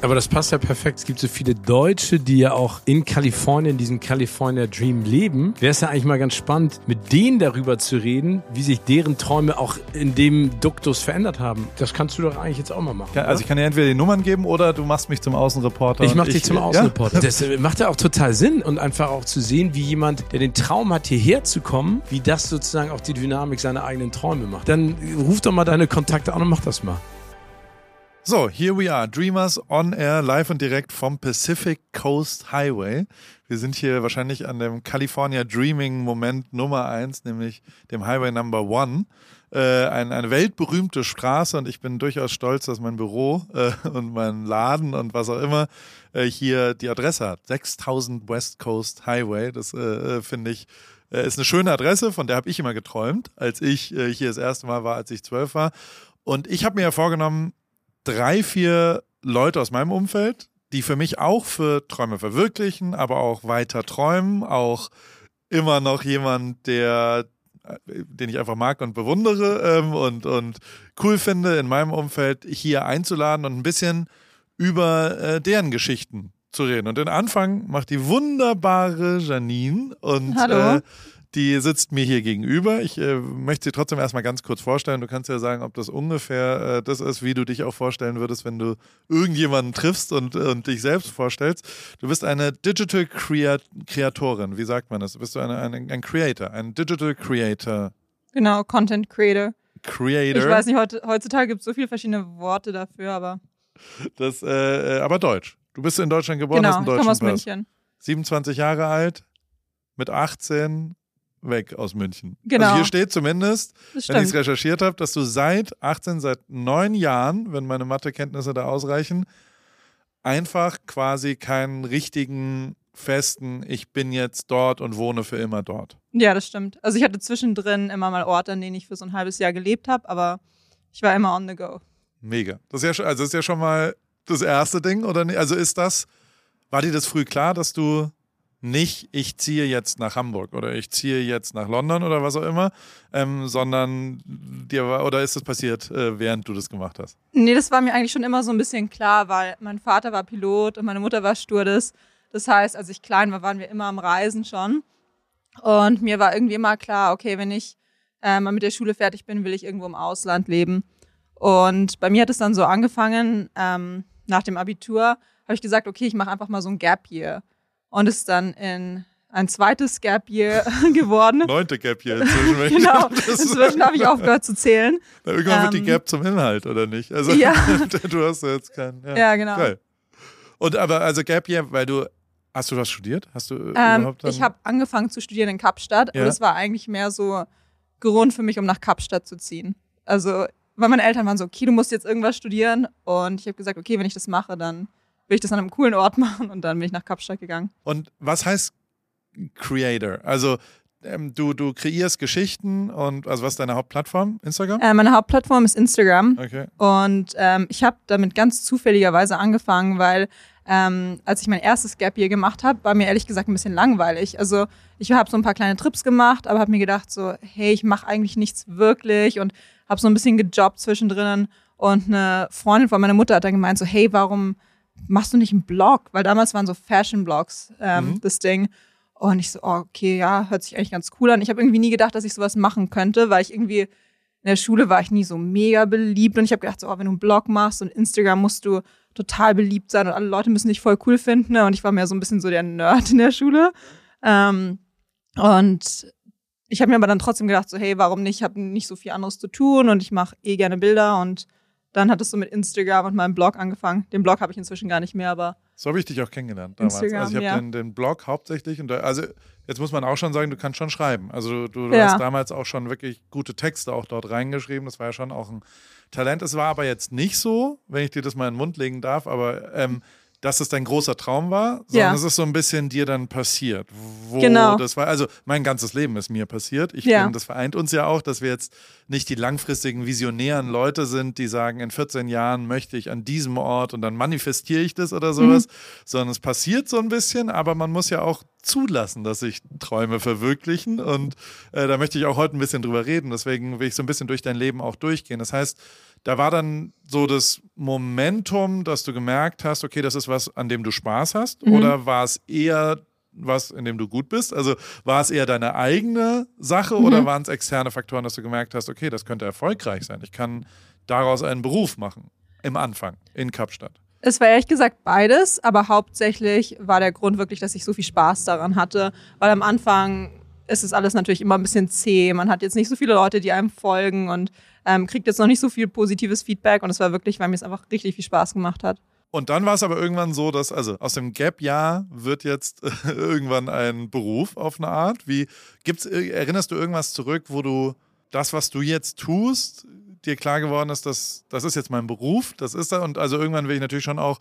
Aber das passt ja perfekt. Es gibt so viele Deutsche, die ja auch in Kalifornien, diesem California Dream leben. Wäre es ja eigentlich mal ganz spannend, mit denen darüber zu reden, wie sich deren Träume auch in dem Duktus verändert haben. Das kannst du doch eigentlich jetzt auch mal machen. Ja, also ich kann dir entweder die Nummern geben oder du machst mich zum Außenreporter. Ich mach dich zum Außenreporter. Ja? Das macht ja auch total Sinn und einfach auch zu sehen, wie jemand, der den Traum hat, hierher zu kommen, wie das sozusagen auch die Dynamik seiner eigenen Träume macht. Dann ruf doch mal deine Kontakte an und mach das mal. So, here we are. Dreamers on Air, live und direkt vom Pacific Coast Highway. Wir sind hier wahrscheinlich an dem California Dreaming Moment Nummer eins, nämlich dem Highway Number One. Äh, ein, eine weltberühmte Straße und ich bin durchaus stolz, dass mein Büro äh, und mein Laden und was auch immer äh, hier die Adresse hat. 6000 West Coast Highway. Das äh, äh, finde ich äh, ist eine schöne Adresse, von der habe ich immer geträumt, als ich hier das erste Mal war, als ich zwölf war. Und ich habe mir ja vorgenommen, drei, vier Leute aus meinem Umfeld, die für mich auch für Träume verwirklichen, aber auch weiter träumen, auch immer noch jemand, der den ich einfach mag und bewundere ähm, und, und cool finde, in meinem Umfeld hier einzuladen und ein bisschen über äh, deren Geschichten zu reden. Und den Anfang macht die wunderbare Janine und Hallo. Äh, die sitzt mir hier gegenüber. Ich äh, möchte sie trotzdem erstmal ganz kurz vorstellen. Du kannst ja sagen, ob das ungefähr äh, das ist, wie du dich auch vorstellen würdest, wenn du irgendjemanden triffst und, und dich selbst vorstellst. Du bist eine Digital Kreatorin. Wie sagt man das? Bist du eine, eine, ein Creator, ein Digital Creator? Genau, Content Creator. Creator. Ich weiß nicht, heutzutage gibt es so viele verschiedene Worte dafür, aber. Das, äh, äh aber Deutsch. Du bist in Deutschland geboren, genau, hast einen deutschen ich komme aus Pass. München. 27 Jahre alt, mit 18 weg aus München. Genau. Also hier steht zumindest, wenn ich es recherchiert habe, dass du seit 18, seit neun Jahren, wenn meine Mathekenntnisse da ausreichen, einfach quasi keinen richtigen festen, ich bin jetzt dort und wohne für immer dort. Ja, das stimmt. Also ich hatte zwischendrin immer mal Orte, an denen ich für so ein halbes Jahr gelebt habe, aber ich war immer on the go. Mega. Das ist ja schon, also ist ja schon mal das erste Ding, oder nicht? Also ist das, war dir das früh klar, dass du nicht, ich ziehe jetzt nach Hamburg oder ich ziehe jetzt nach London oder was auch immer, ähm, sondern dir war, oder ist das passiert, äh, während du das gemacht hast? Nee, das war mir eigentlich schon immer so ein bisschen klar, weil mein Vater war Pilot und meine Mutter war Stewardess. Das heißt, als ich klein war, waren wir immer am Reisen schon. Und mir war irgendwie immer klar, okay, wenn ich äh, mal mit der Schule fertig bin, will ich irgendwo im Ausland leben. Und bei mir hat es dann so angefangen, ähm, nach dem Abitur habe ich gesagt, okay, ich mache einfach mal so ein Gap Year und ist dann in ein zweites Gap Year geworden. Neunte Gap Year inzwischen. genau, inzwischen habe ich aufgehört zu zählen. Na, irgendwann ähm, wird die Gap zum Inhalt, oder nicht? Also ja. du hast jetzt keinen. Ja, ja genau. Geil. Und aber also Gap Year, weil du Hast du was studiert? Hast du ähm, überhaupt Ich habe angefangen zu studieren in Kapstadt, ja. aber das war eigentlich mehr so Grund für mich, um nach Kapstadt zu ziehen. Also, weil meine Eltern waren so, okay, du musst jetzt irgendwas studieren. Und ich habe gesagt, okay, wenn ich das mache, dann will ich das an einem coolen Ort machen und dann bin ich nach Kapstadt gegangen. Und was heißt Creator? Also ähm, du, du kreierst Geschichten und also was ist deine Hauptplattform? Instagram? Äh, meine Hauptplattform ist Instagram. Okay. Und ähm, ich habe damit ganz zufälligerweise angefangen, weil ähm, als ich mein erstes Gap Year gemacht habe, war mir ehrlich gesagt ein bisschen langweilig. Also ich habe so ein paar kleine Trips gemacht, aber habe mir gedacht so, hey, ich mache eigentlich nichts wirklich und habe so ein bisschen gejobbt zwischendrin. Und eine Freundin von meiner Mutter hat dann gemeint so, hey, warum machst du nicht einen Blog? Weil damals waren so Fashion-Blogs ähm, mhm. das Ding. Und ich so, oh, okay, ja, hört sich eigentlich ganz cool an. Ich habe irgendwie nie gedacht, dass ich sowas machen könnte, weil ich irgendwie in der Schule war ich nie so mega beliebt und ich habe gedacht, so, oh, wenn du einen Blog machst und Instagram musst du total beliebt sein und alle Leute müssen dich voll cool finden. Ne? Und ich war mehr so ein bisschen so der Nerd in der Schule. Ähm, und ich habe mir aber dann trotzdem gedacht, so, hey, warum nicht? Ich habe nicht so viel anderes zu tun und ich mache eh gerne Bilder und dann hat es so mit Instagram und meinem Blog angefangen. Den Blog habe ich inzwischen gar nicht mehr, aber. So habe ich dich auch kennengelernt damals. Instagram, also ich habe ja. den, den, Blog hauptsächlich und da, also jetzt muss man auch schon sagen, du kannst schon schreiben. Also du, du ja. hast damals auch schon wirklich gute Texte auch dort reingeschrieben. Das war ja schon auch ein Talent. Es war aber jetzt nicht so, wenn ich dir das mal in den Mund legen darf, aber ähm, dass es dein großer Traum war, sondern ja. es ist so ein bisschen dir dann passiert. Wo genau. das war, also mein ganzes Leben ist mir passiert. Ich ja. finde, das vereint uns ja auch, dass wir jetzt nicht die langfristigen visionären Leute sind, die sagen, in 14 Jahren möchte ich an diesem Ort und dann manifestiere ich das oder sowas, mhm. sondern es passiert so ein bisschen, aber man muss ja auch zulassen, dass sich Träume verwirklichen und äh, da möchte ich auch heute ein bisschen drüber reden. Deswegen will ich so ein bisschen durch dein Leben auch durchgehen. Das heißt, da war dann so das Momentum, dass du gemerkt hast, okay, das ist was, an dem du Spaß hast? Mhm. Oder war es eher was, in dem du gut bist? Also war es eher deine eigene Sache oder Mhm. waren es externe Faktoren, dass du gemerkt hast, okay, das könnte erfolgreich sein. Ich kann daraus einen Beruf machen. Im Anfang in Kapstadt. Es war ehrlich gesagt beides, aber hauptsächlich war der Grund wirklich, dass ich so viel Spaß daran hatte, weil am Anfang ist es alles natürlich immer ein bisschen zäh. Man hat jetzt nicht so viele Leute, die einem folgen und ähm, kriegt jetzt noch nicht so viel positives Feedback und es war wirklich, weil mir es einfach richtig viel Spaß gemacht hat. Und dann war es aber irgendwann so, dass, also aus dem Gap-Jahr wird jetzt irgendwann ein Beruf auf eine Art. Wie gibt's, erinnerst du irgendwas zurück, wo du das, was du jetzt tust, dir klar geworden ist, dass das ist jetzt mein Beruf, das ist da. Und also irgendwann will ich natürlich schon auch,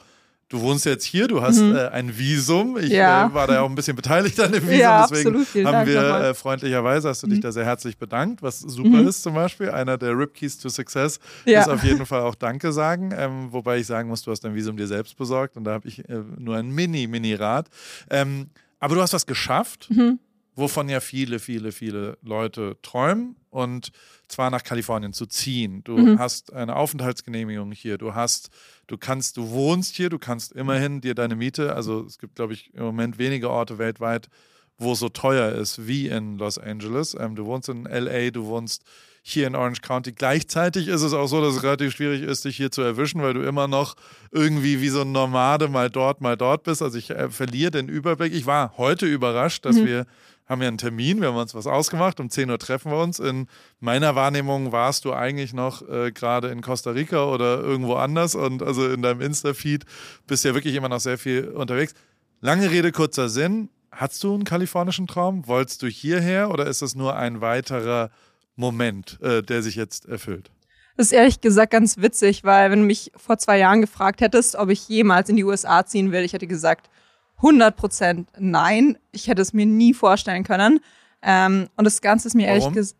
du wohnst jetzt hier, du hast Mhm. äh, ein Visum. Ich Ja. äh, war da ja auch ein bisschen beteiligt an dem Visum, Ja, deswegen absolut. Haben Dank wir äh, freundlicherweise, hast du dich Mhm. da sehr herzlich bedankt, was super Mhm. ist zum Beispiel. Einer der Rip Keys to Success Ja. ist auf jeden Fall auch Danke sagen. Ähm, wobei ich sagen muss, du hast dein Visum dir selbst besorgt und da habe ich äh, nur ein Mini, Mini-Rat. Ähm, aber du hast was geschafft, Mhm. wovon ja viele, viele, viele Leute träumen und zwar nach Kalifornien zu ziehen. Du Mhm. hast eine Aufenthaltsgenehmigung hier, du hast, du kannst, du wohnst hier, du kannst immerhin dir deine Miete, also es gibt, glaube ich, im Moment wenige Orte weltweit, wo es so teuer ist wie in Los Angeles. Ähm, du wohnst in LA, du wohnst hier in Orange County. Gleichzeitig ist es auch so, dass es relativ schwierig ist, dich hier zu erwischen, weil du immer noch irgendwie wie so ein Nomade mal dort, mal dort bist. Also ich äh, verliere den Überblick. Ich war heute überrascht, dass Mhm. wir haben ja einen Termin, wir haben uns was ausgemacht, um 10 Uhr treffen wir uns. In meiner Wahrnehmung warst du eigentlich noch äh, gerade in Costa Rica oder irgendwo anders und also in deinem Insta-Feed bist ja wirklich immer noch sehr viel unterwegs. Lange Rede, kurzer Sinn. Hattest du einen kalifornischen Traum? Wolltest du hierher oder ist es nur ein weiterer Moment, äh, der sich jetzt erfüllt? Das ist ehrlich gesagt ganz witzig, weil wenn du mich vor zwei Jahren gefragt hättest, ob ich jemals in die USA ziehen will, ich hätte gesagt 100% nein. Ich hätte es mir nie vorstellen können. Ähm, und das Ganze ist mir ehrlich Warum? gesagt,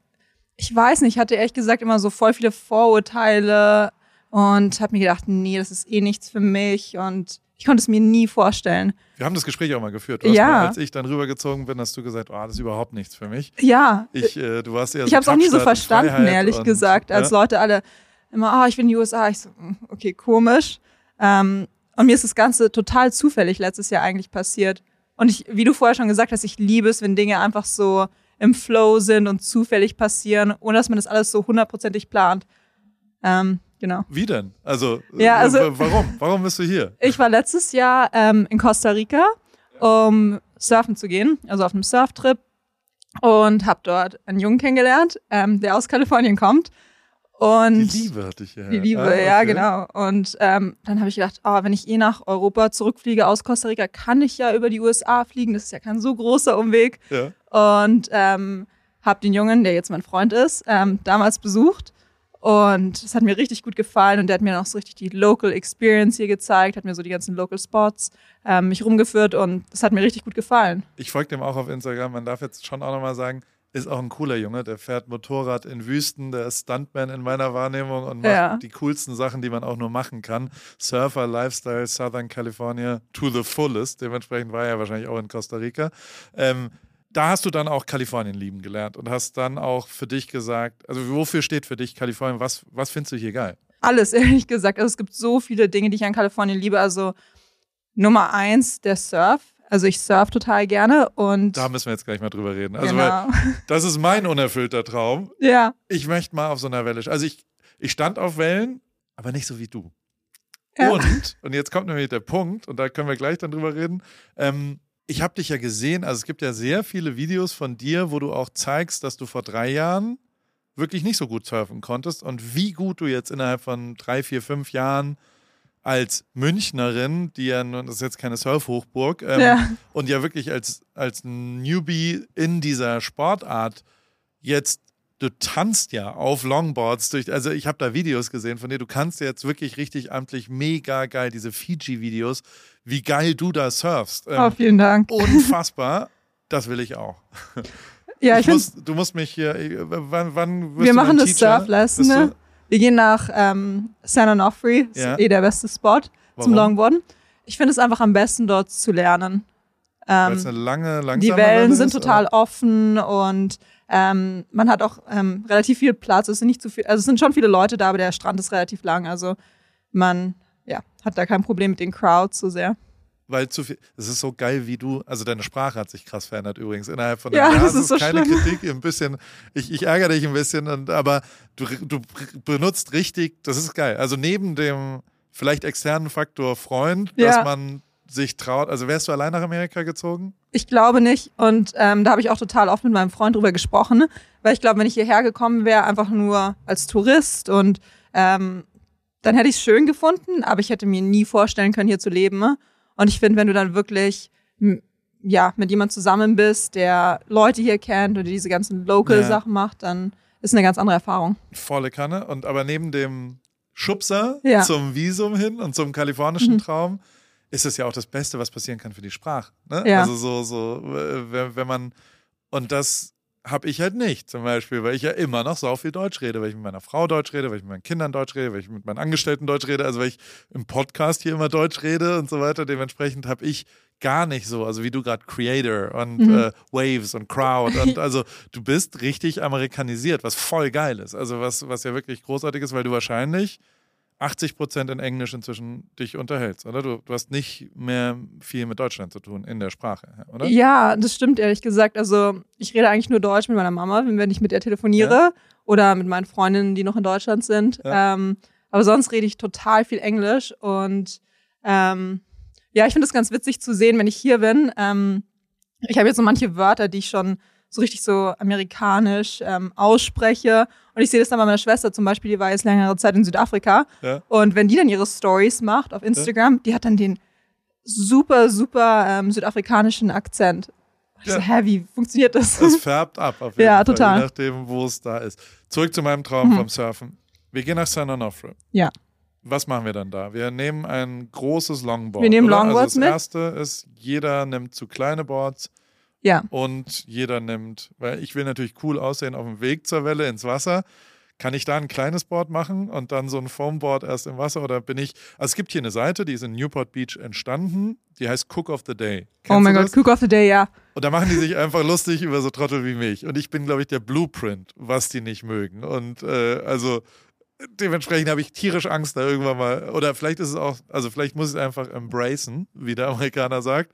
ich weiß nicht, ich hatte ehrlich gesagt immer so voll viele Vorurteile und habe mir gedacht, nee, das ist eh nichts für mich und ich konnte es mir nie vorstellen. Wir haben das Gespräch auch mal geführt. Du Ja. mal, als ich dann rübergezogen bin, hast du gesagt, oh, das ist überhaupt nichts für mich. Ja, Ich, äh, du warst eher ich so habe es auch nie so verstanden, Freiheit ehrlich und, gesagt, als ja. Leute alle immer, ah, ich will in die USA. Ich so, hm, okay, komisch. Ähm, und mir ist das Ganze total zufällig letztes Jahr eigentlich passiert. Und ich, wie du vorher schon gesagt hast, ich liebe es, wenn Dinge einfach so im Flow sind und zufällig passieren, ohne dass man das alles so hundertprozentig plant. Ähm, genau. Wie denn? Also, Ja, also- warum? Warum bist du hier? Ich war letztes Jahr ähm, in Costa Rica, um surfen zu gehen, also auf einem Surftrip und habe dort einen Jungen kennengelernt, ähm, der aus Kalifornien kommt. Und Die Liebe hatte ich hier. Die Liebe, Ah, ja, okay. genau. Und ähm, dann habe ich gedacht, oh, wenn ich eh nach Europa zurückfliege aus Costa Rica, kann ich ja über die USA fliegen. Das ist ja kein so großer Umweg. Ja. Und ähm, habe den Jungen, der jetzt mein Freund ist, ähm, damals besucht. Und es hat mir richtig gut gefallen. Und der hat mir noch so richtig die Local Experience hier gezeigt, hat mir so die ganzen Local Spots ähm, mich rumgeführt. Und das hat mir richtig gut gefallen. Ich folge dem auch auf Instagram. Man darf jetzt schon auch nochmal sagen, ist auch ein cooler Junge. Der fährt Motorrad in Wüsten, der ist Stuntman in meiner Wahrnehmung und macht Ja. die coolsten Sachen, die man auch nur machen kann. Surfer, Lifestyle, Southern California to the fullest. Dementsprechend war er ja wahrscheinlich auch in Costa Rica. Ähm, da hast du dann auch Kalifornien lieben gelernt und hast dann auch für dich gesagt, also wofür steht für dich Kalifornien? Was, was findest du hier geil? Alles, ehrlich gesagt. Also es gibt so viele Dinge, die ich an Kalifornien liebe. Also Nummer eins, der Surf. Also ich surf total gerne und Da müssen wir jetzt gleich mal drüber reden. Also, genau. das ist mein unerfüllter Traum. ja. ich möchte mal auf so einer Welle. Also ich, ich stand auf Wellen, aber nicht so wie du. Ja. Und, und jetzt kommt nämlich der Punkt, und da können wir gleich dann drüber reden. Ähm, ich habe dich ja gesehen, also es gibt ja sehr viele Videos von dir, wo du auch zeigst, dass du vor drei Jahren wirklich nicht so gut surfen konntest und wie gut du jetzt innerhalb von drei, vier, fünf Jahren als Münchnerin, die ja nun, das ist jetzt keine Surfhochburg, ähm, Ja. und ja wirklich als, als Newbie in dieser Sportart jetzt, du tanzt ja auf Longboards durch, also ich habe da Videos gesehen von dir, du kannst jetzt wirklich richtig amtlich mega geil, diese Fiji-Videos, wie geil du da surfst. Ähm, Oh, vielen Dank. unfassbar, das will ich auch. Ja, ich, finde, muss, du musst mich hier, äh, wann, wann wirst wir du machen das? Surflesson. Ne? Wir gehen nach ähm, San Onofre, ist Ja. eh der beste Spot Warum? zum Longboarden. Ich finde es einfach am besten, dort zu lernen. Weil Ähm, es eine lange, langsame die Wellen Welle sind ist, total oder? offen und Ähm, man hat auch ähm, relativ viel Platz. Es sind nicht zu viel, also es sind schon viele Leute da, aber der Strand ist relativ lang. Also man ja, hat da kein Problem mit den Crowds so sehr. Weil zu viel, es ist so geil, wie du, also deine Sprache hat sich krass verändert übrigens innerhalb von Ja, einem Jahr. das ist so keine schlimm. Kritik, ein bisschen, ich, ich ärgere dich ein bisschen, und, aber du, du benutzt richtig, das ist geil. Also neben dem vielleicht externen Faktor Freund, dass Ja. man sich traut, also wärst du allein nach Amerika gezogen? Ich glaube nicht. Und ähm, da habe ich auch total oft mit meinem Freund drüber gesprochen, weil ich glaube, wenn ich hierher gekommen wäre, einfach nur als Tourist und ähm, dann hätte ich es schön gefunden, aber ich hätte mir nie vorstellen können, hier zu leben. ne? Und ich finde, wenn du dann wirklich ja, mit jemand zusammen bist, der Leute hier kennt oder diese ganzen Local-Sachen macht, dann ist eine ganz andere Erfahrung. Volle Kanne. Und aber neben dem Schubser Ja. zum Visum hin und zum kalifornischen Traum ist es ja auch das Beste, was passieren kann für die Sprache. Ne? Ja. Also so, so, wenn man, und das habe ich halt nicht zum Beispiel, weil ich ja immer noch so viel Deutsch rede, weil ich mit meiner Frau Deutsch rede, weil ich mit meinen Kindern Deutsch rede, weil ich mit meinen Angestellten Deutsch rede, also weil ich im Podcast hier immer Deutsch rede und so weiter. Dementsprechend habe ich gar nicht so, also wie du gerade Creator und Mhm. äh, Waves und Crowd und also du bist richtig amerikanisiert, was voll geil ist. Also was, was ja wirklich großartig ist, weil du wahrscheinlich 80 Prozent in Englisch inzwischen dich unterhältst, oder? Du, du hast nicht mehr viel mit Deutschland zu tun in der Sprache, oder? Ja, das stimmt ehrlich gesagt. Also ich rede eigentlich nur Deutsch mit meiner Mama, wenn ich mit ihr telefoniere Ja. oder mit meinen Freundinnen, die noch in Deutschland sind. Ja. Ähm, aber sonst rede ich total viel Englisch und ähm, ja, ich finde es ganz witzig zu sehen, wenn ich hier bin. Ähm, ich habe jetzt so manche Wörter, die ich schon so richtig so amerikanisch ähm, ausspreche. Und ich sehe das dann bei meiner Schwester zum Beispiel, die war jetzt längere Zeit in Südafrika. Ja. Und wenn die dann ihre Stories macht auf Instagram, die hat dann den super, super ähm, südafrikanischen Akzent. Ich so, Ja. hä, wie funktioniert das? Es färbt ab, auf jeden Ja, Fall, total. je nachdem, wo es da ist. Zurück zu meinem Traum vom Surfen. Wir gehen nach San Onofre. Ja. Was machen wir dann da? Wir nehmen ein großes Longboard. Wir nehmen? Longboards also das mit. erste ist, jeder nimmt zu kleine Boards ja. und jeder nimmt, weil ich will natürlich cool aussehen auf dem Weg zur Welle ins Wasser. Kann ich da ein kleines Board machen und dann so ein Foamboard erst im Wasser oder bin ich. Also es gibt hier eine Seite, die ist in Newport Beach entstanden, die heißt Cook of the Day. Oh Kennst mein du Gott? Cook of the Day, ja. Und da machen die sich einfach lustig über so Trottel wie mich. Und ich bin, glaube ich, der Blueprint, was die nicht mögen. Und äh, also dementsprechend habe ich tierisch Angst, da irgendwann mal. Oder vielleicht ist es auch, also vielleicht muss ich es einfach embracen, wie der Amerikaner sagt.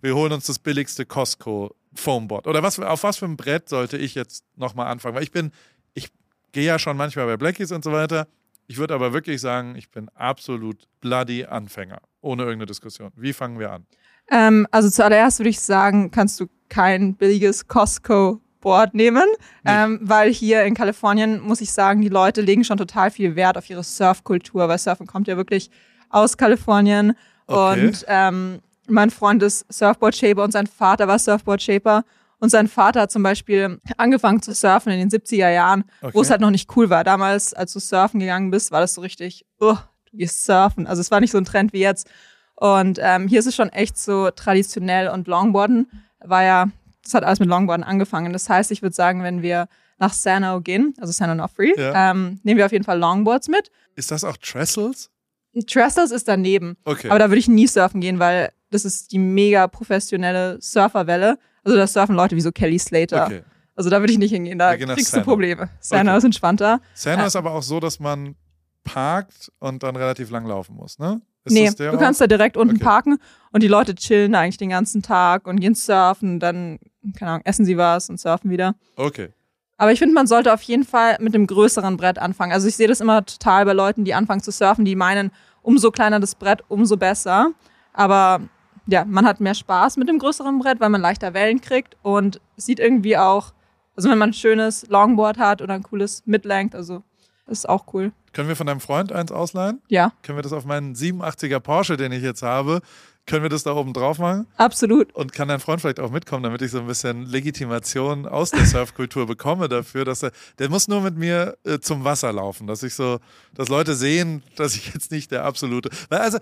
Wir holen uns das billigste Costco Foamboard. Oder was, auf was für ein Brett sollte ich jetzt nochmal anfangen? Weil ich bin, ich gehe ja schon manchmal bei Blackies und so weiter. Ich würde aber wirklich sagen, ich bin absolut bloody Anfänger. Ohne irgendeine Diskussion. Wie fangen wir an? Ähm, also zuallererst würde ich sagen, kannst du kein billiges Costco-Board nehmen, ähm, weil hier in Kalifornien, muss ich sagen, die Leute legen schon total viel Wert auf ihre Surfkultur, weil Surfen kommt ja wirklich aus Kalifornien. Okay. Und ähm, mein Freund ist Surfboard-Shaper und sein Vater war Surfboard-Shaper. Und sein Vater hat zum Beispiel angefangen zu surfen in den 70er Jahren, Okay. wo es halt noch nicht cool war. Damals, als du surfen gegangen bist, war das so richtig, oh, du gehst surfen. Also es war nicht so ein Trend wie jetzt. Und ähm, hier ist es schon echt so traditionell und Longboarden war ja, das hat alles mit Longboarden angefangen. Das heißt, ich würde sagen, wenn wir nach Sano gehen, also San Onofre, Ja. ähm, nehmen wir auf jeden Fall Longboards mit. Ist das auch Trestles? Trestles ist daneben. Okay. Aber da würde ich nie surfen gehen, weil das ist die mega professionelle Surferwelle. Also da surfen Leute wie so Kelly Slater. okay. Also da würde ich nicht hingehen, da kriegst Sano. du Probleme. Sano Okay. ist entspannter. Sano Ja. ist aber auch so, dass man parkt und dann relativ lang laufen muss, ne? Ist nee, du auch? kannst da direkt unten Okay. parken und die Leute chillen eigentlich den ganzen Tag und gehen surfen, dann, keine Ahnung, essen sie was und surfen wieder. Okay. Aber ich finde, man sollte auf jeden Fall mit einem größeren Brett anfangen. Also ich sehe das immer total bei Leuten, die anfangen zu surfen, die meinen, umso kleiner das Brett, umso besser. Aber ja, man hat mehr Spaß mit dem größeren Brett, weil man leichter Wellen kriegt und sieht irgendwie auch, also wenn man ein schönes Longboard hat oder ein cooles Midlength, also ist auch cool. Können wir von deinem Freund eins ausleihen? Ja, Können wir das auf meinen 87er Porsche, den ich jetzt habe, können wir das da oben drauf machen? absolut. Und kann dein Freund vielleicht auch mitkommen, damit ich so ein bisschen Legitimation aus der Surfkultur bekomme dafür, dass er, der muss nur mit mir äh, zum Wasser laufen, dass ich so, dass Leute sehen, dass ich jetzt nicht der absolute, weil also,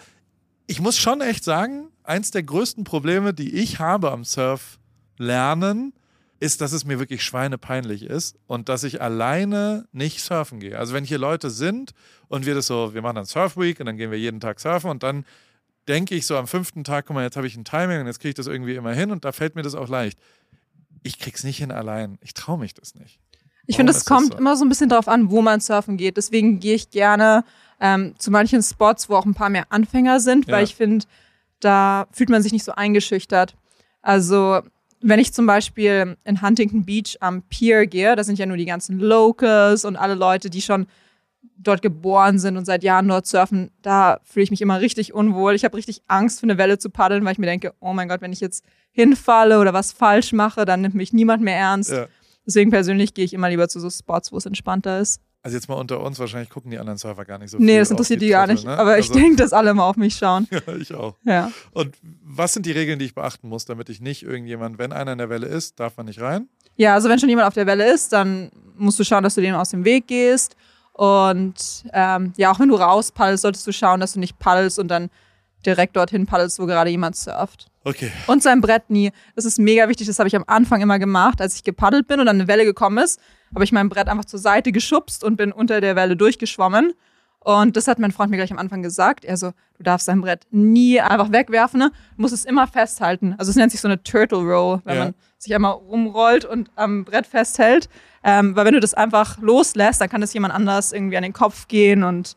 ich muss schon echt sagen, eins der größten Probleme, die ich habe am Surf lernen, ist, dass es mir wirklich schweinepeinlich ist und dass ich alleine nicht surfen gehe. Also wenn hier Leute sind und wir das so, wir machen dann Surf Week und dann gehen wir jeden Tag surfen und dann denke ich so am fünften Tag, guck mal, jetzt habe ich ein Timing und jetzt kriege ich das irgendwie immer hin und da fällt mir das auch leicht. ich krieg's nicht hin allein. Ich traue mich das nicht. Ich finde, es kommt so? immer so ein bisschen darauf an, wo man surfen geht. Deswegen gehe ich gerne ähm, zu manchen Spots, wo auch ein paar mehr Anfänger sind, Ja. weil ich finde, da fühlt man sich nicht so eingeschüchtert. Also wenn ich zum Beispiel in Huntington Beach am Pier gehe, da sind ja nur die ganzen Locals und alle Leute, die schon dort geboren sind und seit Jahren dort surfen, da fühle ich mich immer richtig unwohl. Ich habe richtig Angst, für eine Welle zu paddeln, weil ich mir denke, oh mein Gott, wenn ich jetzt hinfalle oder was falsch mache, dann nimmt mich niemand mehr ernst. Ja. Deswegen persönlich gehe ich immer lieber zu so Spots, wo es entspannter ist. Also jetzt mal unter uns, wahrscheinlich gucken die anderen Surfer gar nicht so nee, viel das auf interessiert die die gar nicht. ne? Aber ich Also- denke, dass alle mal auf mich schauen. Ja, ich auch. Ja. Und was sind die Regeln, die ich beachten muss, damit ich nicht irgendjemand, wenn einer in der Welle ist, darf man nicht rein? Ja, also wenn schon jemand auf der Welle ist, dann musst du schauen, dass du dem aus dem Weg gehst. Und ähm, ja, auch wenn du rauspaddelst, solltest du schauen, dass du nicht paddelst und dann direkt dorthin paddelst, wo gerade jemand surft. Okay. Und sein Brett nie. Das ist mega wichtig. Das habe ich am Anfang immer gemacht, als ich gepaddelt bin und dann eine Welle gekommen ist, habe ich mein Brett einfach zur Seite geschubst und bin unter der Welle durchgeschwommen. Und das hat mein Freund mir gleich am Anfang gesagt. Er so, du darfst dein Brett nie einfach wegwerfen, ne? Du musst es immer festhalten. Also es nennt sich so eine Turtle Roll, wenn Ja. man sich einmal rumrollt und am Brett festhält. Ähm, weil wenn du das einfach loslässt, dann kann das jemand anders irgendwie an den Kopf gehen und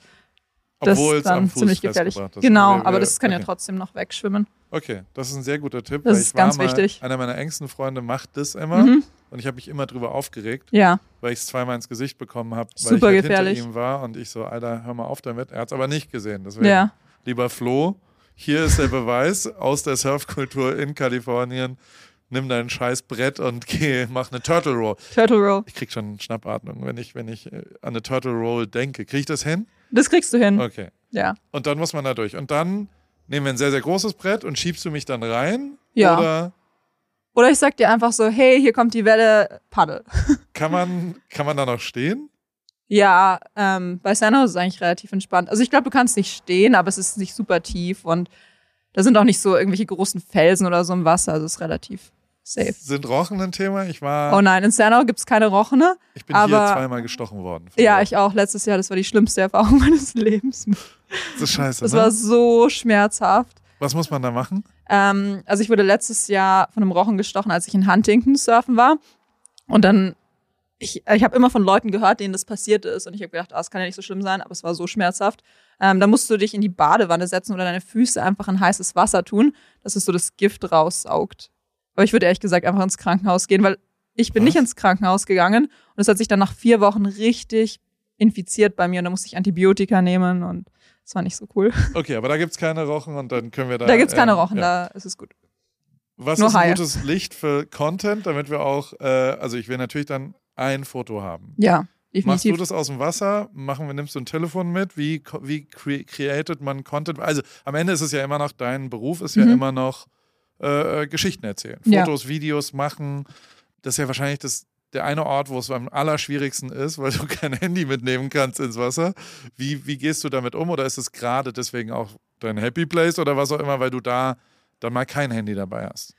das Obwohl ist es dann ziemlich gefährlich. Genau, aber wir- das kann ja okay. trotzdem noch wegschwimmen. Okay, das ist ein sehr guter Tipp. Das ist ganz wichtig. Einer meiner engsten Freunde macht das immer Mhm. Und ich habe mich immer drüber aufgeregt, Ja, weil ich es zweimal ins Gesicht bekommen habe, weil Super ich halt gefährlich. hinter ihm war und ich so, Alter, hör mal auf damit. Er hat es aber nicht gesehen. Deswegen, ja. lieber Flo, hier ist der Beweis aus der Surfkultur in Kalifornien. Nimm dein scheiß Brett und geh, mach eine Turtle Roll. Turtle Roll. Ich krieg schon Schnappatmung, wenn ich, wenn ich äh, an eine Turtle Roll denke. Krieg ich das hin? Das kriegst du hin. Okay. Ja. Und dann muss man da durch. Und dann nehmen wir ein sehr, sehr großes Brett und schiebst du mich dann rein? Ja. Oder Oder ich sag dir einfach so, hey, hier kommt die Welle, paddel. kann man, kann man da noch stehen? Ja, ähm, bei Sandhouse ist es eigentlich relativ entspannt. Also ich glaube, du kannst nicht stehen, aber es ist nicht super tief und da sind auch nicht so irgendwelche großen Felsen oder so im Wasser, also es ist relativ safe. Sind Rochen ein Thema? Ich war, Oh nein, in Sandhouse gibt's keine Rochene. ich bin hier aber- zweimal gestochen worden. Ja, ich auch. Letztes Jahr, das war die schlimmste Erfahrung meines Lebens. Das ist scheiße. Das ne? war so schmerzhaft. Was muss man da machen? Ähm, also ich wurde letztes Jahr von einem Rochen gestochen, als ich in Huntington surfen war. Und dann, ich, ich habe immer von Leuten gehört, denen das passiert ist. Und ich habe gedacht, ah, das kann ja nicht so schlimm sein, aber es war so schmerzhaft. Ähm, da musst du dich in die Badewanne setzen oder deine Füße einfach in heißes Wasser tun, dass es so das Gift raussaugt. Aber ich würde ehrlich gesagt einfach ins Krankenhaus gehen, weil ich bin Was? nicht ins Krankenhaus gegangen. Und es hat sich dann nach vier Wochen richtig infiziert bei mir. Und da musste ich Antibiotika nehmen und das war nicht so cool. Okay, aber da gibt's keine Rochen und dann können wir da. Da gibt's keine ähm, Rochen, ja. da ist es gut. Was nur ist ein gutes Licht für Content, damit wir auch, äh, also ich will natürlich dann ein Foto haben. Ja, Machst du definitiv. das aus dem Wasser? Machen wir, nimmst du ein Telefon mit? Wie, wie cre created man Content? Also am Ende ist es ja immer noch, dein Beruf ist ja Mhm. immer noch äh, äh, Geschichten erzählen. Ja. Fotos, Videos machen. Das ist ja wahrscheinlich das, der eine Ort, wo es am allerschwierigsten ist, weil du kein Handy mitnehmen kannst ins Wasser. Wie, wie gehst du damit um? Oder ist es gerade deswegen auch dein Happy Place oder was auch immer, weil du da dann mal kein Handy dabei hast?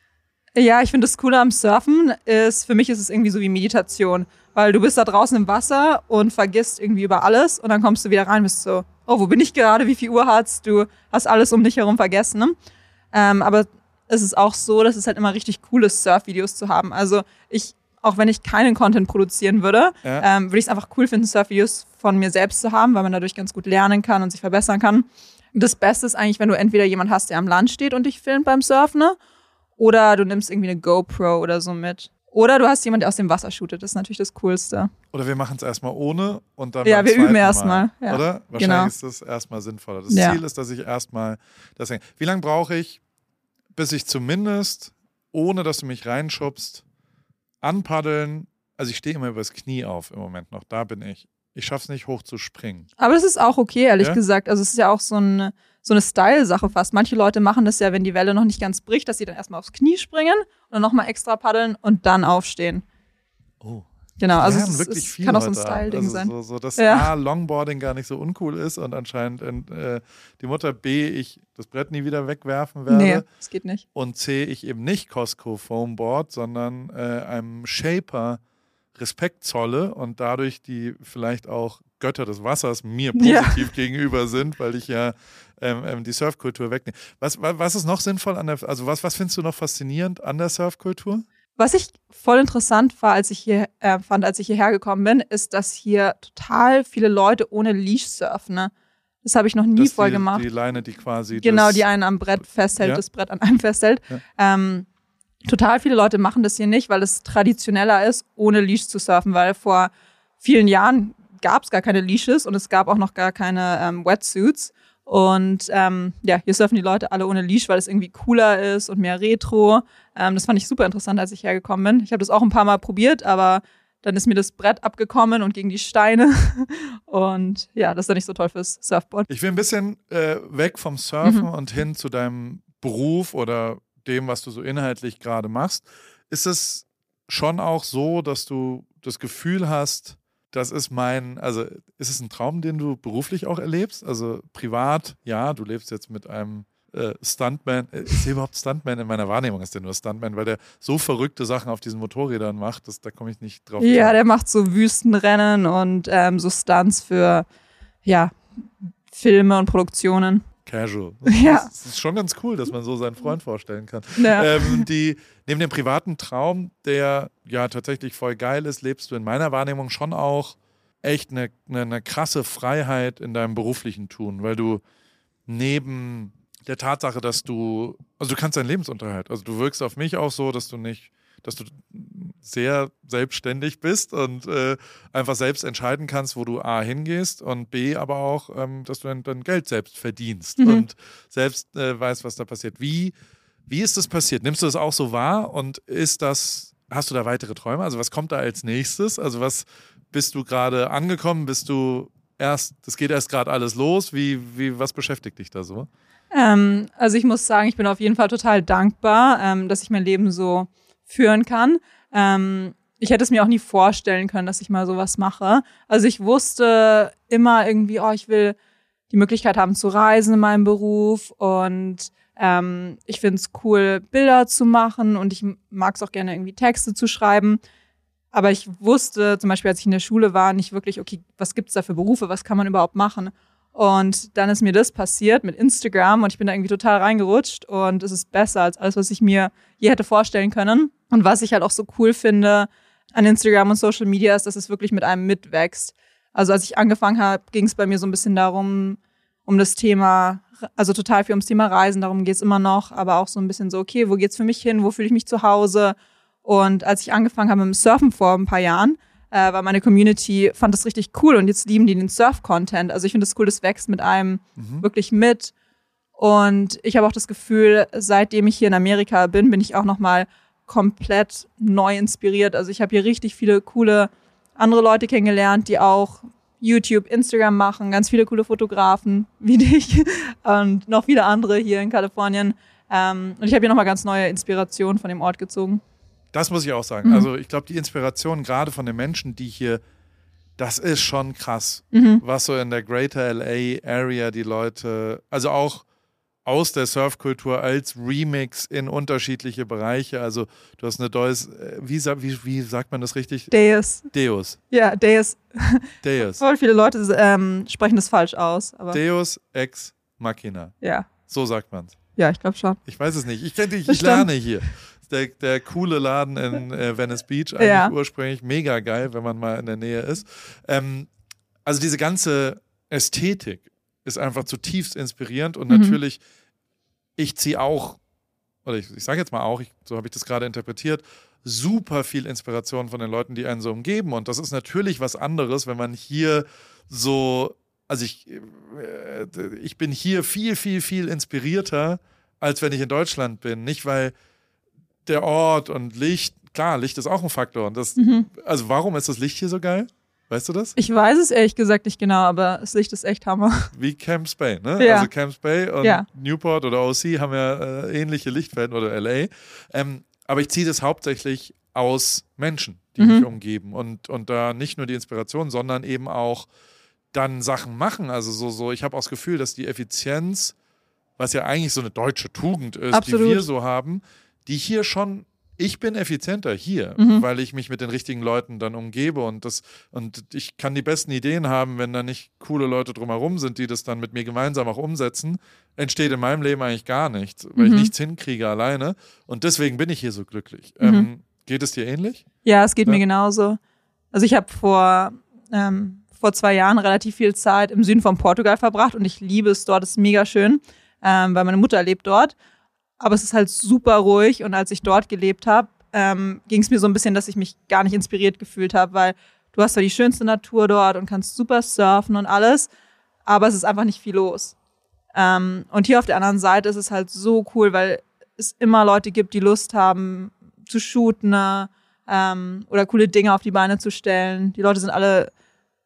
Ja, ich finde das Coole am Surfen ist, für mich ist es irgendwie so wie Meditation, weil du bist da draußen im Wasser und vergisst irgendwie über alles und dann kommst du wieder rein, bist so, oh, wo bin ich gerade, wie viel Uhr hat's, du hast alles um dich herum vergessen. Ne? Ähm, aber es ist auch so, dass es halt immer richtig cool ist, Surfvideos zu haben. Also ich, auch wenn ich keinen Content produzieren würde, Ja. ähm, würde ich es einfach cool finden, Surfvideos von mir selbst zu haben, weil man dadurch ganz gut lernen kann und sich verbessern kann. Das Beste ist eigentlich, wenn du entweder jemand hast, der am Land steht und dich filmt beim Surfen, ne? Oder du nimmst irgendwie eine GoPro oder so mit. Oder du hast jemanden, der aus dem Wasser shootet. Das ist natürlich das Coolste. Oder wir machen es erstmal ohne und dann Ja, wir üben erstmal, Mal. ja. Oder? Wahrscheinlich Genau. ist das erstmal sinnvoller. Das Ja. Ziel ist, dass ich erstmal das hänge. Wie lange brauche ich, bis ich zumindest, ohne dass du mich reinschubst, anpaddeln, also ich stehe immer übers Knie auf im Moment noch, da bin ich. Ich schaff's nicht hoch zu springen. Aber das ist auch okay, ehrlich Ja? gesagt. Also es ist ja auch so eine, so eine Style-Sache fast. Manche Leute machen das ja, wenn die Welle noch nicht ganz bricht, dass sie dann erstmal aufs Knie springen und dann nochmal extra paddeln und dann aufstehen. Oh. Genau, also es, wirklich es kann auch so ein. Style-Ding also sein. So, so, dass Ja. A, Longboarding gar nicht so uncool ist und anscheinend äh, die Mutter B, ich das Brett nie wieder wegwerfen werde. Nee, das geht nicht. und C, ich eben nicht Costco Foamboard, sondern äh, einem Shaper Respekt zolle und dadurch die vielleicht auch Götter des Wassers mir Ja. positiv gegenüber sind, weil ich ja ähm, ähm, die Surfkultur wegnehme. Was, wa- was ist noch sinnvoll an der, also was, was findest du noch faszinierend an der Surfkultur? Was ich voll interessant war, als ich hier äh, fand, als ich hierher gekommen bin, ist, dass hier total viele Leute ohne Leash surfen. Ne? Das habe ich noch nie Das voll die, gemacht. Die Leine, die quasi. genau, die einen am Brett festhält, Ja. das Brett an einem festhält. Ja. Ähm, total viele Leute machen das hier nicht, weil es traditioneller ist, ohne Leash zu surfen, weil vor vielen Jahren gab es gar keine Leashes und es gab auch noch gar keine ähm, Wetsuits. Und ähm, ja, hier surfen die Leute alle ohne Leash, weil es irgendwie cooler ist und mehr Retro. Ähm, das fand ich super interessant, als ich hergekommen bin. Ich habe das auch ein paar Mal probiert, aber dann ist mir das Brett abgekommen und gegen die Steine. Und ja, das ist dann nicht so toll fürs Surfboard. Ich will ein bisschen äh, weg vom Surfen Mhm. und hin zu deinem Beruf oder dem, was du so inhaltlich gerade machst. Ist es schon auch so, dass du das Gefühl hast, das ist mein, also ist es ein Traum, den du beruflich auch erlebst? Also privat, ja, du lebst jetzt mit einem äh, Stuntman. Äh, Ist er überhaupt Stuntman? In meiner Wahrnehmung ist der nur Stuntman, weil der so verrückte Sachen auf diesen Motorrädern macht, dass, da komme ich nicht drauf. Ja, klar. der macht so Wüstenrennen und ähm, so Stunts für ja, Filme und Produktionen. Casual. Ja. Das ist schon ganz cool, dass man so seinen Freund vorstellen kann. Ja. ähm, die, neben dem privaten Traum, der ja tatsächlich voll geil ist, lebst du in meiner Wahrnehmung schon auch echt eine, eine, eine krasse Freiheit in deinem beruflichen Tun, weil du neben der Tatsache, dass du, also du kannst deinen Lebensunterhalt, also du wirkst auf mich auch so, dass du nicht, dass du sehr selbstständig bist und äh, einfach selbst entscheiden kannst, wo du A hingehst und B aber auch, ähm, dass du dein, Geld selbst verdienst Mhm. und selbst äh, weißt, was da passiert. Wie, wie ist das passiert? Nimmst du das auch so wahr und ist das, hast du da weitere Träume? Also was kommt da als nächstes? Also was bist du gerade angekommen? Bist du erst, das geht erst gerade alles los? Wie, wie, was beschäftigt dich da so? Ähm, also ich muss sagen, ich bin auf jeden Fall total dankbar, ähm, dass ich mein Leben so führen kann. Ähm, ich hätte es mir auch nie vorstellen können, dass ich mal sowas mache. Also ich wusste immer irgendwie, oh, ich will die Möglichkeit haben zu reisen in meinem Beruf und ähm, ich finde es cool, Bilder zu machen und ich mag es auch gerne irgendwie Texte zu schreiben. Aber ich wusste zum Beispiel, als ich in der Schule war, nicht wirklich, okay, was gibt's da für Berufe, was kann man überhaupt machen? Und dann ist mir das passiert mit Instagram und ich bin da irgendwie total reingerutscht und es ist besser als alles, was ich mir je hätte vorstellen können. Und was ich halt auch so cool finde an Instagram und Social Media ist, dass es wirklich mit einem mitwächst. Also als ich angefangen habe, ging es bei mir so ein bisschen darum, um das Thema, also total viel ums Thema Reisen, darum geht's immer noch, aber auch so ein bisschen so, okay, wo geht's für mich hin, wo fühle ich mich zu Hause? Und als ich angefangen habe mit dem Surfen vor ein paar Jahren, äh, war meine Community, fand das richtig cool und jetzt lieben die den Surf-Content. Also ich finde es cool, das wächst mit einem wirklich mit. Und ich habe auch das Gefühl, seitdem ich hier in Amerika bin, bin ich auch nochmal komplett neu inspiriert. Also ich habe hier richtig viele coole andere Leute kennengelernt, die auch YouTube, Instagram machen, ganz viele coole Fotografen wie dich und noch viele andere hier in Kalifornien. Ähm, und ich habe hier nochmal ganz neue Inspirationen von dem Ort gezogen. Das muss ich auch sagen. Mhm. Also ich glaube, die Inspiration gerade von den Menschen, die hier, das ist schon krass, Mhm. was so in der Greater LA Area die Leute, also auch aus der Surfkultur als Remix in unterschiedliche Bereiche. Also du hast eine Deus, äh, wie, wie, wie sagt man das richtig? Deus. Deus. Ja, Deus. Deus. Voll viele Leute ähm, sprechen das falsch aus. Aber Deus ex machina. ja, So sagt man's. ja, ich glaube schon. Ich weiß es nicht. Ich ich Bestimmt. lerne hier. Der, der coole Laden in äh, Venice Beach, eigentlich Ja. ursprünglich mega geil, wenn man mal in der Nähe ist. Ähm, also diese ganze Ästhetik ist einfach zutiefst inspirierend und Mhm. natürlich, ich ziehe auch, oder ich, ich sage jetzt mal auch, ich, so habe ich das gerade interpretiert, super viel Inspiration von den Leuten, die einen so umgeben. Und das ist natürlich was anderes, wenn man hier so, also ich, äh, ich bin hier viel, viel, viel inspirierter, als wenn ich in Deutschland bin. Nicht, weil der Ort und Licht, klar, Licht ist auch ein Faktor. Und das, Mhm. also warum ist das Licht hier so geil? Weißt du das? Ich weiß es ehrlich gesagt nicht genau, aber das Licht ist echt Hammer. Wie Camps Bay, ne? Ja. Also Camps Bay und Ja. Newport oder OC haben ja äh, ähnliche Lichtfelden oder LA. Ähm, aber ich ziehe das hauptsächlich aus Menschen, die Mhm. mich umgeben und, und da nicht nur die Inspiration, sondern eben auch dann Sachen machen. Also so, so ich habe auch das Gefühl, dass die Effizienz, was ja eigentlich so eine deutsche Tugend ist, Absolut. die wir so haben, die hier schon ich bin effizienter hier, Mhm. weil ich mich mit den richtigen Leuten dann umgebe und das und ich kann die besten Ideen haben, wenn da nicht coole Leute drumherum sind, die das dann mit mir gemeinsam auch umsetzen, entsteht in meinem Leben eigentlich gar nichts, weil Mhm. ich nichts hinkriege alleine und deswegen bin ich hier so glücklich. Mhm. Ähm, Geht es dir ähnlich? Ja, es geht Ja. mir genauso. Also ich habe vor, ähm, vor zwei Jahren relativ viel Zeit im Süden von Portugal verbracht und ich liebe es dort, es ist mega schön, ähm, weil meine Mutter lebt dort. Aber es ist halt super ruhig und als ich dort gelebt habe, ähm, ging es mir so ein bisschen, dass ich mich gar nicht inspiriert gefühlt habe, weil du hast zwar die schönste Natur dort und kannst super surfen und alles, aber es ist einfach nicht viel los. Ähm, und hier auf der anderen Seite ist es halt so cool, weil es immer Leute gibt, die Lust haben zu shooten ne? ähm, oder coole Dinge auf die Beine zu stellen. Die Leute sind alle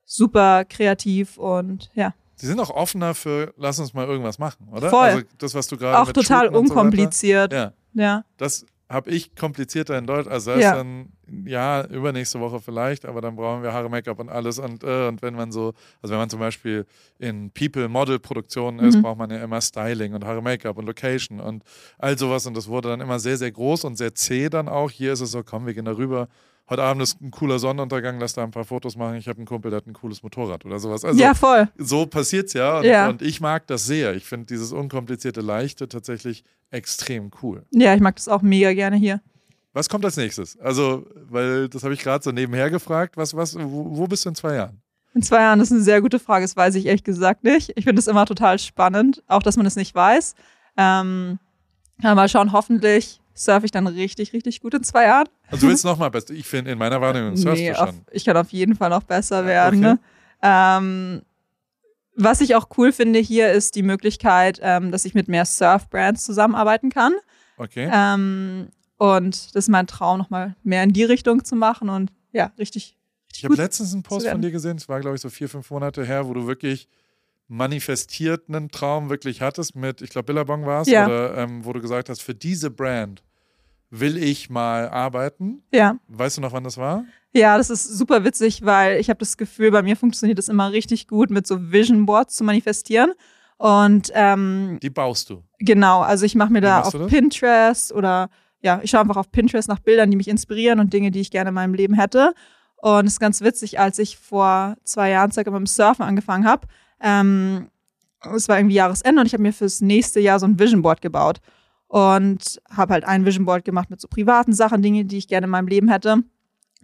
super kreativ und ja, Sie sind auch offener für, lass uns mal irgendwas machen, oder? Voll. Also das, was du gerade auch mit total Shooten und so unkompliziert. Ja, ja. das habe ich komplizierter in Deutsch. Also das Ja. dann, ja, übernächste Woche vielleicht, aber dann brauchen wir Haare, Make-up und alles. Und, äh, und wenn man so, also wenn man zum Beispiel in People-Model-Produktionen ist, Mhm. braucht man ja immer Styling und Haare, Make-up und Location und all sowas. Und das wurde dann immer sehr, sehr groß und sehr zäh dann auch. Hier ist es so, komm, wir gehen da rüber. Heute Abend ist ein cooler Sonnenuntergang, lass da ein paar Fotos machen. Ich habe einen Kumpel, der hat ein cooles Motorrad oder sowas. Also ja, voll. so passiert's ja. Und, Ja. und ich mag das sehr. Ich finde dieses unkomplizierte Leichte tatsächlich extrem cool. Ja, ich mag das auch mega gerne hier. Was kommt als nächstes? Also, weil das habe ich gerade so nebenher gefragt. Was, was, wo, wo bist du in zwei Jahren? In zwei Jahren das ist eine sehr gute Frage, das weiß ich ehrlich gesagt nicht. Ich finde es immer total spannend, auch dass man es nicht weiß. Ähm, mal schauen, hoffentlich surfe ich dann richtig, richtig gut in zwei Jahren. Also, du willst noch mal besser. Ich finde, in meiner Wahrnehmung surfst Nee, du auf, schon. ich kann auf jeden Fall noch besser werden. okay. Ne? Ähm, was ich auch cool finde hier ist die Möglichkeit, ähm, dass ich mit mehr Surf-Brands zusammenarbeiten kann. Okay. Ähm, und das ist mein Traum, nochmal mehr in die Richtung zu machen und ja, richtig, Ich richtig habe gut. letztens einen Post von dir gesehen. Es war, glaube ich, so vier, fünf Monate her, wo du wirklich manifestiert einen Traum wirklich hattest mit, ich glaube, Billabong war es, Ja. oder ähm, wo du gesagt hast, für diese Brand will ich mal arbeiten. Ja. Weißt du noch, wann das war? Ja, das ist super witzig, weil ich habe das Gefühl, bei mir funktioniert es immer richtig gut, mit so Vision Boards zu manifestieren. Und ähm, Die baust du. genau, also ich mache mir da auf das? Pinterest oder ja, ich schaue einfach auf Pinterest nach Bildern, die mich inspirieren und Dinge, die ich gerne in meinem Leben hätte. Und es ist ganz witzig, als ich vor zwei Jahren circa mit dem Surfen angefangen habe, ähm, es war irgendwie Jahresende und ich habe mir fürs nächste Jahr so ein Vision Board gebaut und habe halt ein Vision Board gemacht mit so privaten Sachen, Dinge, die ich gerne in meinem Leben hätte. Und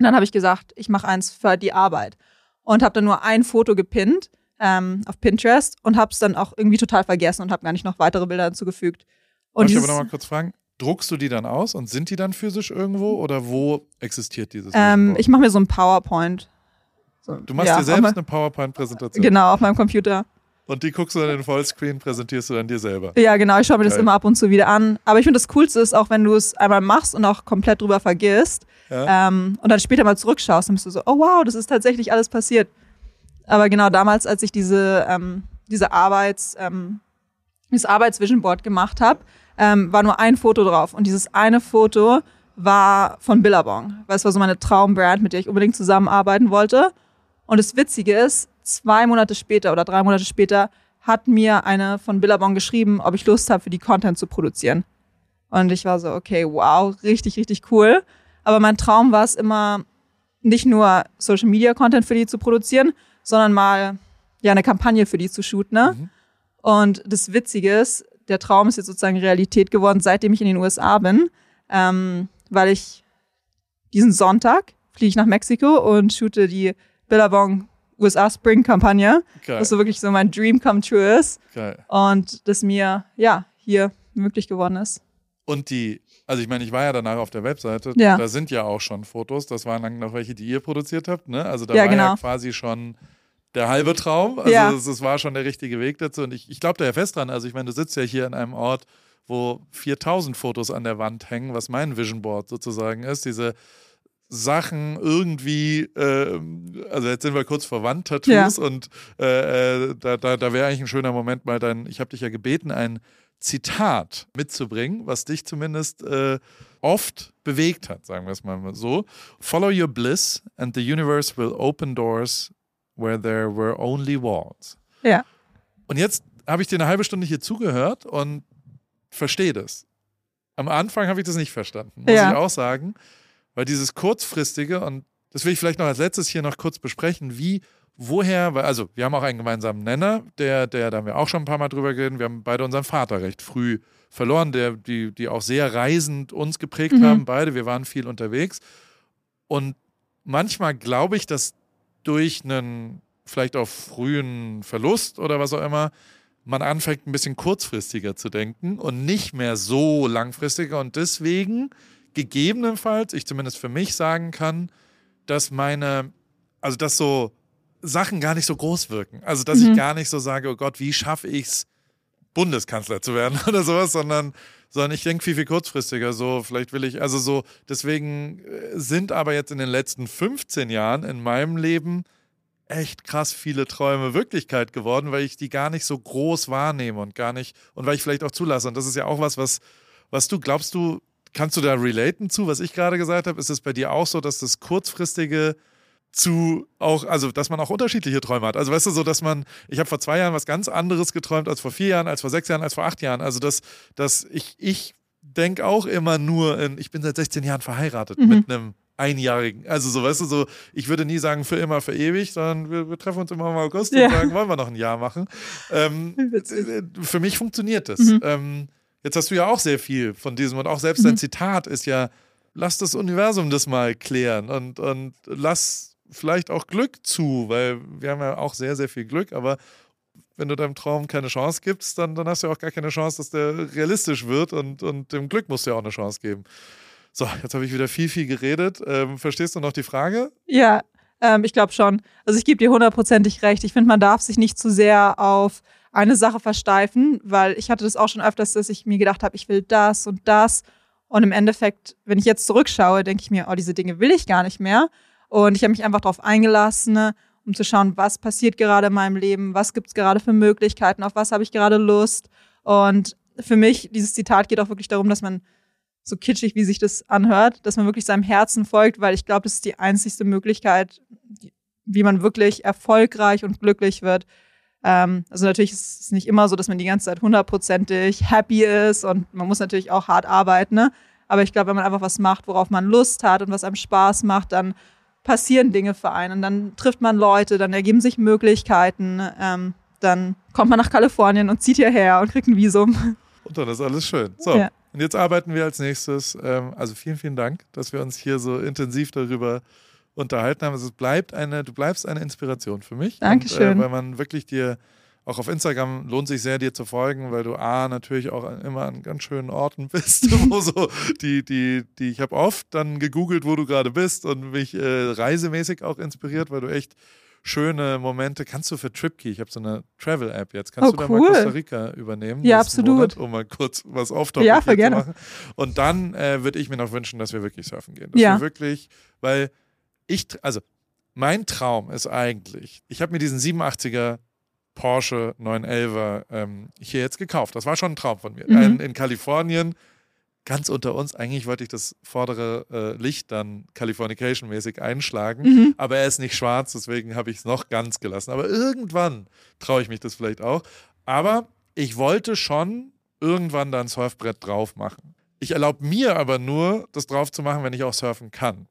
dann habe ich gesagt, ich mache eins für die Arbeit und habe dann nur ein Foto gepinnt ähm, auf Pinterest und habe es dann auch irgendwie total vergessen und habe gar nicht noch weitere Bilder hinzugefügt. Und Darf ich aber noch mal kurz fragen, druckst du die dann aus und sind die dann physisch irgendwo oder wo existiert dieses ähm, ich mache mir so ein PowerPoint. So, Du machst ja, dir selbst eine PowerPoint-Präsentation Genau, auf meinem Computer. Und die guckst du dann in den Vollscreen, präsentierst du dann dir selber. Ja, genau, ich schaue mir das Geil. immer ab und zu wieder an. Aber ich finde, das Coolste ist auch, wenn du es einmal machst und auch komplett drüber vergisst Ja. ähm, und dann später mal zurückschaust, dann bist du so, oh wow, das ist tatsächlich alles passiert. Aber genau damals, als ich diese, ähm, diese Arbeits, ähm, dieses Arbeitsvision Board gemacht habe, ähm, war nur ein Foto drauf. Und dieses eine Foto war von Billabong, weil es war so meine Traumbrand, mit der ich unbedingt zusammenarbeiten wollte. Und das Witzige ist, zwei Monate später oder drei Monate später hat mir eine von Billabong geschrieben, ob ich Lust habe, für die Content zu produzieren. Und ich war so, okay, wow, richtig, richtig cool. Aber mein Traum war es immer, nicht nur Social Media Content für die zu produzieren, sondern mal ja eine Kampagne für die zu shooten. Ne? Mhm. Und das Witzige ist, der Traum ist jetzt sozusagen Realität geworden, seitdem ich in den USA bin, ähm, weil ich diesen Sonntag fliege ich nach Mexiko und shoote die Billabong USA Spring Kampagne, Geil, was so wirklich so mein Dream come true ist geil. und das mir ja hier möglich geworden ist. Und die, also ich meine, ich war ja danach auf der Webseite, Ja. da sind ja auch schon Fotos, das waren dann noch welche, die ihr produziert habt, ne? Also da Ja, war ja genau. quasi schon der halbe Traum, also Ja. es, es war schon der richtige Weg dazu und ich, ich glaube da ja fest dran, also ich meine, du sitzt ja hier in einem Ort, wo 4000 Fotos an der Wand hängen, was mein Vision Board sozusagen ist, diese Sachen irgendwie, äh, also jetzt sind wir kurz vor Wandtattoos und äh, äh, da, da, da wäre eigentlich ein schöner Moment mal dein, ich habe dich ja gebeten, ein Zitat mitzubringen, was dich zumindest äh, oft bewegt hat, sagen wir es mal so. Follow your bliss and the universe will open doors where there were only walls. Ja. Und jetzt habe ich dir eine halbe Stunde hier zugehört und verstehe das. Am Anfang habe ich das nicht verstanden, muss Ja. ich auch sagen, weil dieses kurzfristige und das will ich vielleicht noch als letztes hier noch kurz besprechen, wie woher, weil, also wir haben auch einen gemeinsamen Nenner, der, der, da haben wir auch schon ein paar Mal drüber geredet, wir haben beide unseren Vater recht früh verloren, der, die, die auch sehr reisend uns geprägt Mhm. haben, beide, wir waren viel unterwegs. Und manchmal glaube ich, dass durch einen vielleicht auch frühen Verlust oder was auch immer, man anfängt ein bisschen kurzfristiger zu denken und nicht mehr so langfristiger und deswegen gegebenenfalls, ich zumindest für mich sagen kann, dass meine, also dass so Sachen gar nicht so groß wirken. Also dass Mhm. ich gar nicht so sage, oh Gott, wie schaffe ich es, Bundeskanzler zu werden oder sowas, sondern, sondern ich denke viel, viel kurzfristiger. So, vielleicht will ich, also so, deswegen äh, sind aber jetzt in den letzten 15 Jahren in meinem Leben echt krass viele Träume Wirklichkeit geworden, weil ich die gar nicht so groß wahrnehme und gar nicht, und weil ich vielleicht auch zulasse. Und das ist ja auch was, was, was du glaubst du, kannst du da relaten zu, was ich gerade gesagt habe? Ist es bei dir auch so, dass das kurzfristige zu auch, also dass man auch unterschiedliche Träume hat. Also weißt du, so dass man, ich habe vor zwei Jahren was ganz anderes geträumt als vor vier Jahren, als vor sechs Jahren, als vor acht Jahren. Also dass, dass ich, ich denke auch immer nur in, ich bin seit 16 Jahren verheiratet Mhm. mit einem Einjährigen. Also so, weißt du, so, ich würde nie sagen für immer, für ewig, sondern wir, wir treffen uns immer im August Ja. und sagen, wollen wir noch ein Jahr machen. Ähm, Witzig. äh, für mich funktioniert das. Mhm. Ähm, jetzt hast du ja auch sehr viel von diesem und auch selbst dein Mhm. Zitat ist ja, lass das Universum das mal klären und, und lass vielleicht auch Glück zu, weil wir haben ja auch sehr, sehr viel Glück, aber wenn du deinem Traum keine Chance gibst, dann, dann hast du ja auch gar keine Chance, dass der realistisch wird und, und dem Glück musst du ja auch eine Chance geben. So, jetzt habe ich wieder viel, viel geredet. Ähm, verstehst du noch die Frage? Ja, ähm, ich glaube schon. Also ich gebe dir hundertprozentig recht. Ich finde, man darf sich nicht zu sehr auf eine Sache versteifen, weil ich hatte das auch schon öfters, dass ich mir gedacht habe, ich will das und das. Und im Endeffekt, wenn ich jetzt zurückschaue, denke ich mir, oh, diese Dinge will ich gar nicht mehr. Und ich habe mich einfach darauf eingelassen, um zu schauen, was passiert gerade in meinem Leben, was gibt es gerade für Möglichkeiten, auf was habe ich gerade Lust. Und für mich, dieses Zitat geht auch wirklich darum, dass man so kitschig, wie sich das anhört, dass man wirklich seinem Herzen folgt, weil ich glaube, das ist die einzigste Möglichkeit, wie man wirklich erfolgreich und glücklich wird. Ähm, also natürlich ist es nicht immer so, dass man die ganze Zeit hundertprozentig happy ist und man muss natürlich auch hart arbeiten, ne? Aber ich glaube, wenn man einfach was macht, worauf man Lust hat und was einem Spaß macht, dann passieren Dinge für einen. Und dann trifft man Leute, dann ergeben sich Möglichkeiten. Ähm, dann kommt man nach Kalifornien und zieht hierher und kriegt ein Visum. Und dann ist alles schön. So, Ja. und jetzt arbeiten wir als nächstes. Ähm, also vielen, vielen Dank, dass wir uns hier so intensiv darüber unterhalten haben. Also es bleibt eine, du bleibst eine Inspiration für mich. Dankeschön. Und, äh, weil man wirklich dir, auch auf Instagram lohnt sich sehr, dir zu folgen, weil du A, natürlich auch immer an ganz schönen Orten bist, wo so die, die, die, ich habe oft dann gegoogelt, wo du gerade bist und mich äh, reisemäßig auch inspiriert, weil du echt schöne Momente kannst du für TripKey, ich habe so eine Travel-App jetzt, kannst Oh, du da mal cool. Costa Rica übernehmen? Ja, absolut. Monat, um mal kurz was off Ja, zu gerne. machen. Und dann äh, würde ich mir noch wünschen, dass wir wirklich surfen gehen. Dass Ja. wir wirklich, weil ich, also mein Traum ist eigentlich, ich habe mir diesen 87er Porsche 911er ähm, hier jetzt gekauft. Das war schon ein Traum von mir. Mhm. Ein, in Kalifornien, ganz unter uns, eigentlich wollte ich das vordere äh, Licht dann Californication-mäßig einschlagen, Mhm. aber er ist nicht schwarz, deswegen habe ich es noch ganz gelassen. Aber irgendwann traue ich mich das vielleicht auch. Aber ich wollte schon irgendwann da ein Surfbrett drauf machen. Ich erlaube mir aber nur, das drauf zu machen, wenn ich auch surfen kann.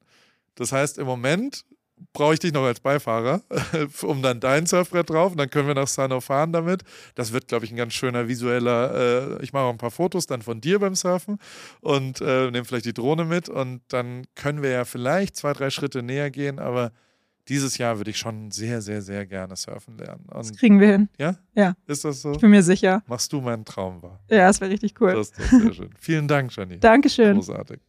Das heißt, im Moment brauche ich dich noch als Beifahrer, um dann dein Surfbrett drauf und dann können wir nach Sano fahren damit. Das wird, glaube ich, ein ganz schöner visueller, äh, ich mache auch ein paar Fotos dann von dir beim Surfen und äh, nehme vielleicht die Drohne mit und dann können wir ja vielleicht zwei, drei Schritte näher gehen, aber dieses Jahr würde ich schon sehr, sehr, sehr gerne surfen lernen. Das Und kriegen wir hin. ja? Ja. Ist das so? Ich bin mir sicher. Machst du meinen Traum wahr? Ja, das wäre richtig cool. Das ist doch sehr schön. Vielen Dank, Jenny. Dankeschön. Großartig.